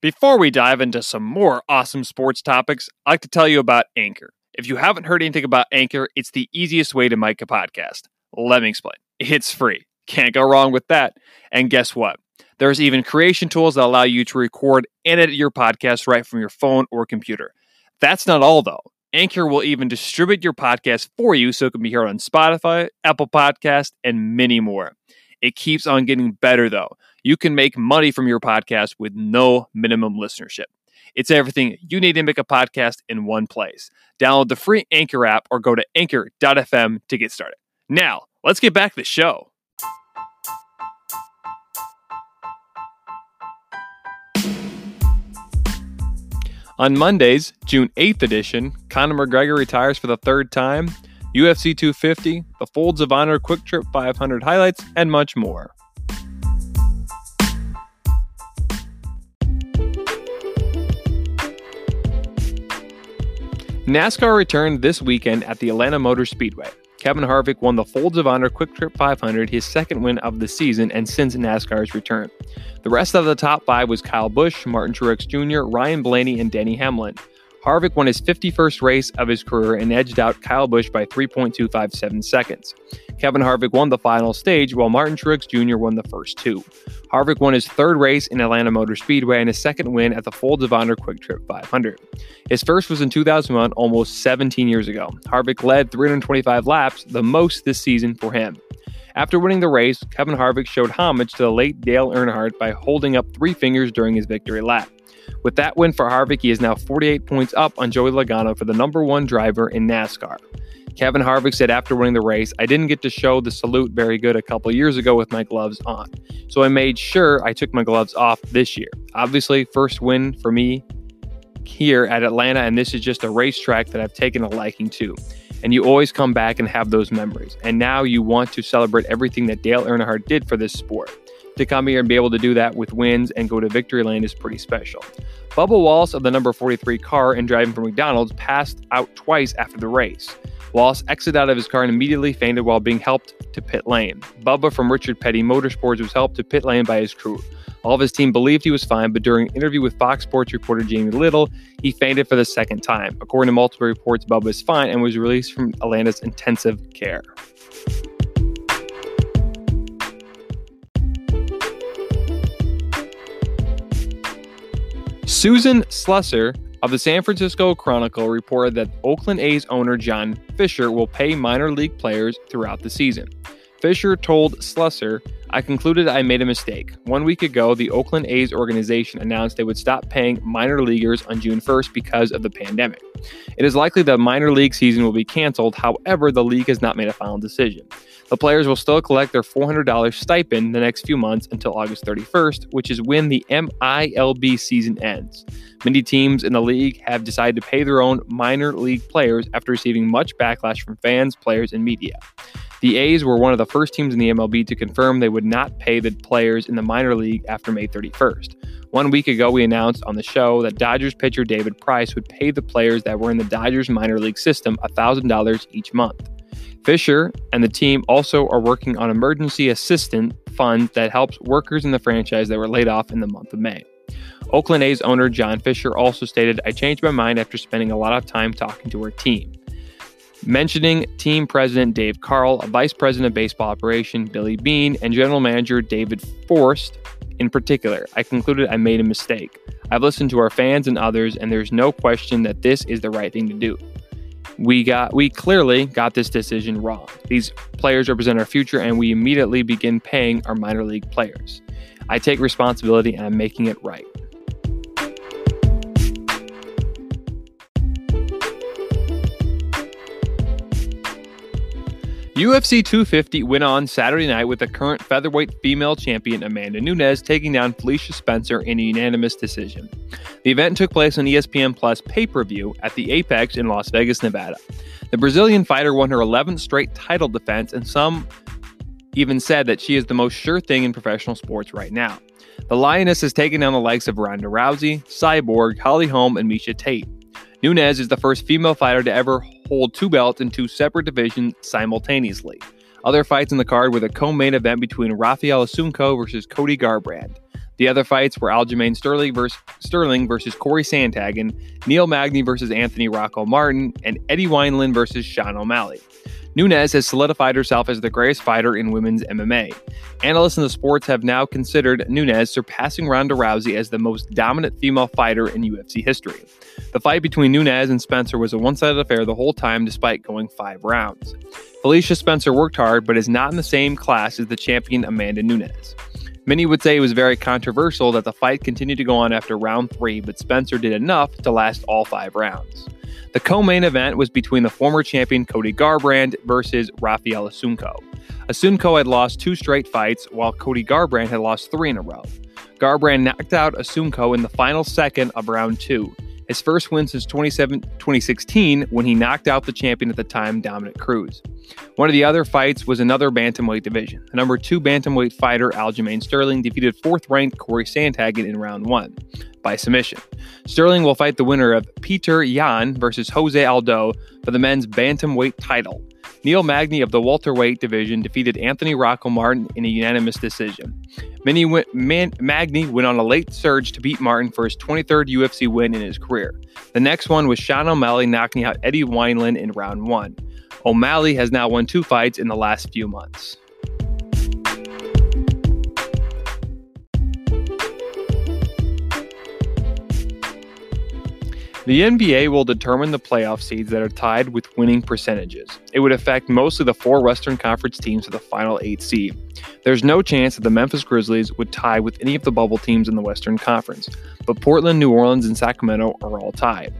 Before we dive into some more awesome sports topics, I'd like to tell you about Anchor. If you haven't heard anything about Anchor, it's the easiest way to make a podcast. Let me explain. It's free. Can't go wrong with that. And guess what? There's even creation tools that allow you to record and edit your podcast right from your phone or computer. That's not all, though. Anchor will even distribute your podcast for you so it can be heard on Spotify, Apple Podcast, and many more. It keeps on getting better, though. You can make money from your podcast with no minimum listenership. It's everything you need to make a podcast in one place. Download the free Anchor app or go to anchor.fm to get started. Now, let's get back to the show. On Monday's June 8th edition, Conor McGregor retires for the third time, UFC 250, the Folds of Honor Quick Trip 500 highlights, and much more. NASCAR returned this weekend at the Atlanta Motor Speedway. Kevin Harvick won the Folds of Honor Quick Trip 500, his second win of the season and since NASCAR's return. The rest of the top five was Kyle Busch, Martin Truex Jr., Ryan Blaney, and Denny Hamlin. Harvick won his 51st race of his career and edged out Kyle Busch by 3.257 seconds. Kevin Harvick won the final stage, while Martin Truex Jr. won the first two. Harvick won his third race in Atlanta Motor Speedway and his second win at the Folds of Honor Quick Trip 500. His first was in 2001, almost 17 years ago. Harvick led 325 laps, the most this season for him. After winning the race, Kevin Harvick showed homage to the late Dale Earnhardt by holding up three fingers during his victory lap. With that win for Harvick, he is now 48 points up on Joey Logano for the number one driver in NASCAR. Kevin Harvick said after winning the race, I didn't get to show the salute very good a couple years ago with my gloves on. So I made sure I took my gloves off this year. Obviously, first win for me here at Atlanta, and this is just a racetrack that I've taken a liking to. And you always come back and have those memories. And now you want to celebrate everything that Dale Earnhardt did for this sport to come here and be able to do that with wins and go to victory lane is pretty special. Bubba Wallace of the number 43 car and driving for McDonald's passed out twice after the race. Wallace exited out of his car and immediately fainted while being helped to pit lane. Bubba from Richard Petty Motorsports was helped to pit lane by his crew. All of his team believed he was fine, but during an interview with Fox Sports reporter Jamie Little, he fainted for the second time. According to multiple reports, Bubba is fine and was released from Atlanta's intensive care. Susan Slusser of the San Francisco Chronicle reported that Oakland A's owner John Fisher will pay minor league players throughout the season. Fisher told Slusser, I concluded I made a mistake. One week ago, the Oakland A's organization announced they would stop paying minor leaguers on June 1st because of the pandemic. It is likely the minor league season will be canceled, however, the league has not made a final decision. The players will still collect their $400 stipend the next few months until August 31st, which is when the MILB season ends. Many teams in the league have decided to pay their own minor league players after receiving much backlash from fans, players, and media. The A's were one of the first teams in the MLB to confirm they would not pay the players in the minor league after May 31st. One week ago, we announced on the show that Dodgers pitcher David Price would pay the players that were in the Dodgers minor league system $1,000 each month. Fisher and the team also are working on emergency assistance fund that helps workers in the franchise that were laid off in the month of May. Oakland A's owner John Fisher also stated, I changed my mind after spending a lot of time talking to our team. Mentioning team president Dave Kaval, vice president of baseball operation Billy Beane, and general manager David Forst in particular, I concluded I made a mistake. I've listened to our fans and others, and there's no question that this is the right thing to do we got we clearly got this decision wrong. These players represent our future and we immediately begin paying our minor league players. I take responsibility and I'm making it right. UFC 250 went on Saturday night with the current featherweight female champion Amanda Nunes taking down Felicia Spencer in a unanimous decision. The event took place on ESPN Plus pay per view at the Apex in Las Vegas, Nevada. The Brazilian fighter won her 11th straight title defense, and some even said that she is the most sure thing in professional sports right now. The Lioness has taken down the likes of Ronda Rousey, Cyborg, Holly Holm, and Miesha Tate. Nunes is the first female fighter to ever hold two belts in two separate divisions simultaneously. Other fights in the card were the co-main event between Raphael Assunção versus Cody Garbrandt. The other fights were Aljamain Sterling versus, Sterling versus Corey Sandhagen, Neil Magny versus Anthony Rocco Martin, and Eddie Wineland versus Sean O'Malley. Nunes has solidified herself as the greatest fighter in women's MMA. Analysts in the sports have now considered Nunes surpassing Ronda Rousey as the most dominant female fighter in UFC history. The fight between Nunes and Spencer was a one sided affair the whole time, despite going five rounds. Felicia Spencer worked hard, but is not in the same class as the champion Amanda Nunes. Many would say it was very controversial that the fight continued to go on after round three, but Spencer did enough to last all five rounds. The co-main event was between the former champion Cody Garbrandt versus Raphael Assunção. Assunção had lost two straight fights, while Cody Garbrandt had lost three in a row. Garbrandt knocked out Assunção in the final second of round two, his first win since 2016 when he knocked out the champion at the time, Dominick Cruz. One of the other fights was another bantamweight division. The number two bantamweight fighter, Aljamain Sterling, defeated fourth ranked Corey Sandhagen in round one by submission. Sterling will fight the winner of Petr Yan versus Jose Aldo for the men's bantamweight title. Neil Magny of the welterweight division defeated Anthony Rocco Martin in a unanimous decision. Went, Man, Magny went on a late surge to beat Martin for his 23rd UFC win in his career. The next one was Sean O'Malley knocking out Eddie Wineland in round one. O'Malley has now won two fights in the last few months. The NBA will determine the playoff seeds that are tied with winning percentages. It would affect most of the four Western Conference teams to the final eight seed. There's no chance that the Memphis Grizzlies would tie with any of the bubble teams in the Western Conference, but Portland, New Orleans, and Sacramento are all tied.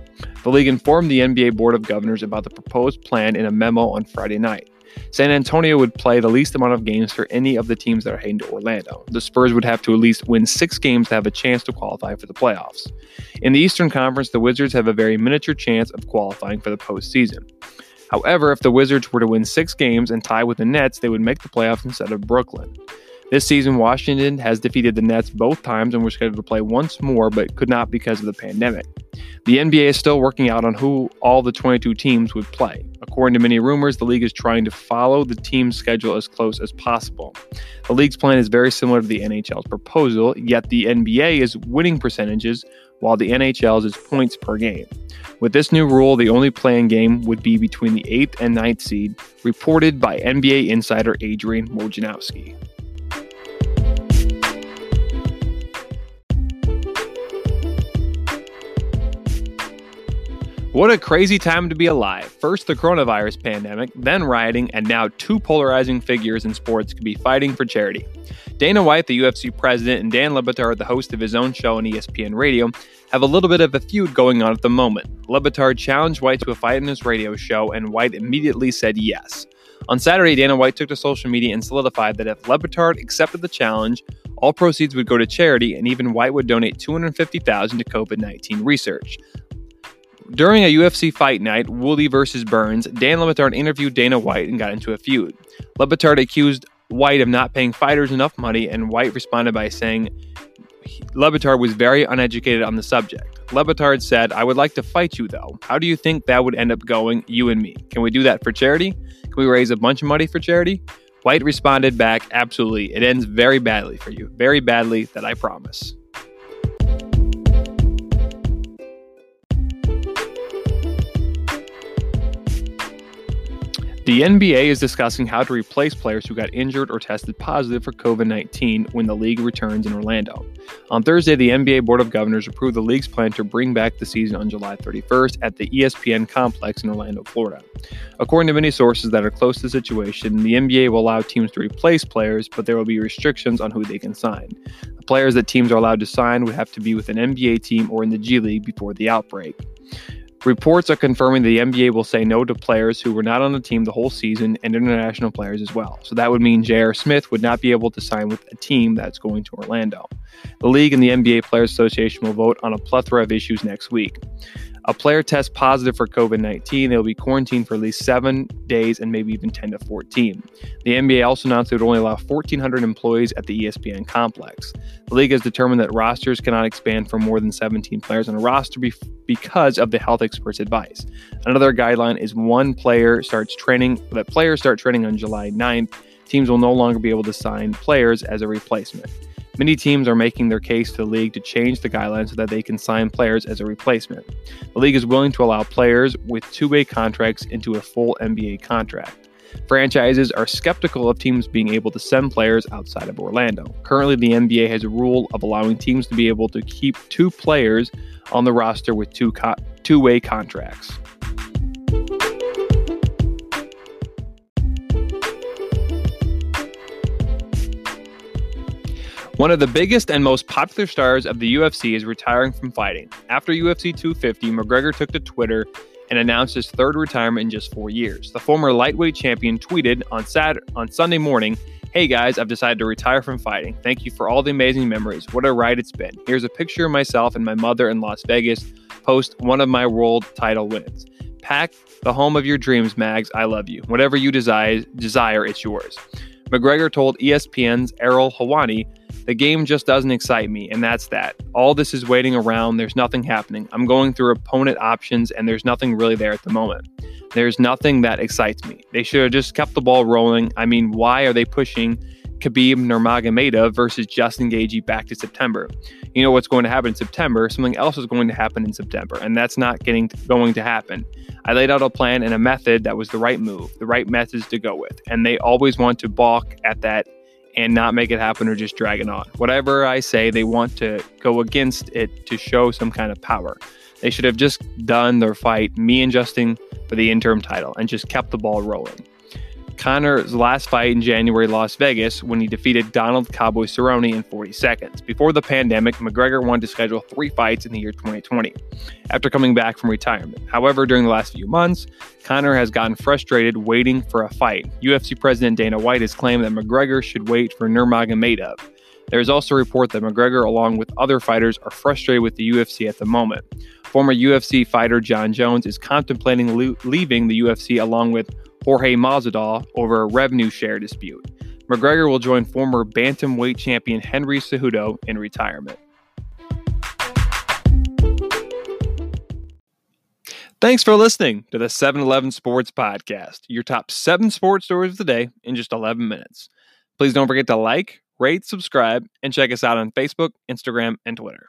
The league informed the NBA Board of Governors about the proposed plan in a memo on Friday night. San Antonio would play the least amount of games for any of the teams that are heading to Orlando. The Spurs would have to at least win six games to have a chance to qualify for the playoffs. In the Eastern Conference, the Wizards have a very miniature chance of qualifying for the postseason. However, if the Wizards were to win six games and tie with the Nets, they would make the playoffs instead of Brooklyn. This season, Washington has defeated the Nets both times and were scheduled to play once more, but could not because of the pandemic. The NBA is still working out on who all the 22 teams would play. According to many rumors, the league is trying to follow the team's schedule as close as possible. The league's plan is very similar to the NHL's proposal, yet the NBA is winning percentages while the NHL's is points per game. With this new rule, the only playing game would be between the 8th and 9th seed, reported by NBA insider Adrian Wojnarowski. What a crazy time to be alive. First, the coronavirus pandemic, then rioting, and now two polarizing figures in sports could be fighting for charity. Dana White, the UFC president, and Dan Le Batard, the host of his own show on ESPN Radio, have a little bit of a feud going on at the moment. Le Batard challenged White to a fight in his radio show, and White immediately said yes. On Saturday, Dana White took to social media and solidified that if Le Batard accepted the challenge, all proceeds would go to charity, and even White would donate 250000 to COVID 19 research. During a UFC fight night, Woodley versus Burns, Dan Le Batard interviewed Dana White and got into a feud. Le Batard accused White of not paying fighters enough money, and White responded by saying Le Batard was very uneducated on the subject. Le Batard said, I would like to fight you though. How do you think that would end up going, you and me? Can we do that for charity? Can we raise a bunch of money for charity? White responded back, Absolutely. It ends very badly for you. Very badly, that I promise. The NBA is discussing how to replace players who got injured or tested positive for COVID 19 when the league returns in Orlando. On Thursday, the NBA Board of Governors approved the league's plan to bring back the season on July 31st at the ESPN complex in Orlando, Florida. According to many sources that are close to the situation, the NBA will allow teams to replace players, but there will be restrictions on who they can sign. The players that teams are allowed to sign would have to be with an NBA team or in the G League before the outbreak. Reports are confirming the NBA will say no to players who were not on the team the whole season and international players as well. So that would mean J.R. Smith would not be able to sign with a team that's going to Orlando. The league and the NBA Players Association will vote on a plethora of issues next week a player tests positive for COVID 19, they'll be quarantined for at least seven days and maybe even 10 to 14. The NBA also announced it would only allow 1,400 employees at the ESPN complex. The league has determined that rosters cannot expand for more than 17 players on a roster be- because of the health experts' advice. Another guideline is one player starts training, that players start training on July 9th. Teams will no longer be able to sign players as a replacement. Many teams are making their case to the league to change the guidelines so that they can sign players as a replacement. The league is willing to allow players with two way contracts into a full NBA contract. Franchises are skeptical of teams being able to send players outside of Orlando. Currently, the NBA has a rule of allowing teams to be able to keep two players on the roster with two co- two-way contracts. One of the biggest and most popular stars of the UFC is retiring from fighting. After UFC 250, McGregor took to Twitter and announced his third retirement in just four years. The former lightweight champion tweeted on Saturday, on Sunday morning, Hey guys, I've decided to retire from fighting. Thank you for all the amazing memories. What a ride it's been. Here's a picture of myself and my mother in Las Vegas post one of my world title wins. Pack the home of your dreams, Mags. I love you. Whatever you desire, desire it's yours. McGregor told ESPN's Ariel Helwani the game just doesn't excite me, and that's that. All this is waiting around. There's nothing happening. I'm going through opponent options, and there's nothing really there at the moment. There's nothing that excites me. They should have just kept the ball rolling. I mean, why are they pushing Khabib Nurmagomedov versus Justin Gaethje back to September? You know what's going to happen in September? Something else is going to happen in September, and that's not getting going to happen. I laid out a plan and a method that was the right move, the right methods to go with, and they always want to balk at that and not make it happen or just drag it on. Whatever I say, they want to go against it to show some kind of power. They should have just done their fight, me and Justin, for the interim title and just kept the ball rolling. Conor's last fight in January Las Vegas when he defeated Donald Cowboy Cerrone in 40 seconds. Before the pandemic, McGregor wanted to schedule three fights in the year 2020 after coming back from retirement. However, during the last few months, Conor has gotten frustrated waiting for a fight. UFC President Dana White has claimed that McGregor should wait for Nurmagomedov. There is also a report that McGregor, along with other fighters, are frustrated with the UFC at the moment. Former UFC fighter Jon Jones is contemplating le- leaving the UFC along with Jorge Masvidal over a revenue share dispute. McGregor will join former bantamweight champion Henry Cejudo in retirement. Thanks for listening to the 7 Eleven Sports Podcast, your top seven sports stories of the day in just 11 minutes. Please don't forget to like, rate, subscribe, and check us out on Facebook, Instagram, and Twitter.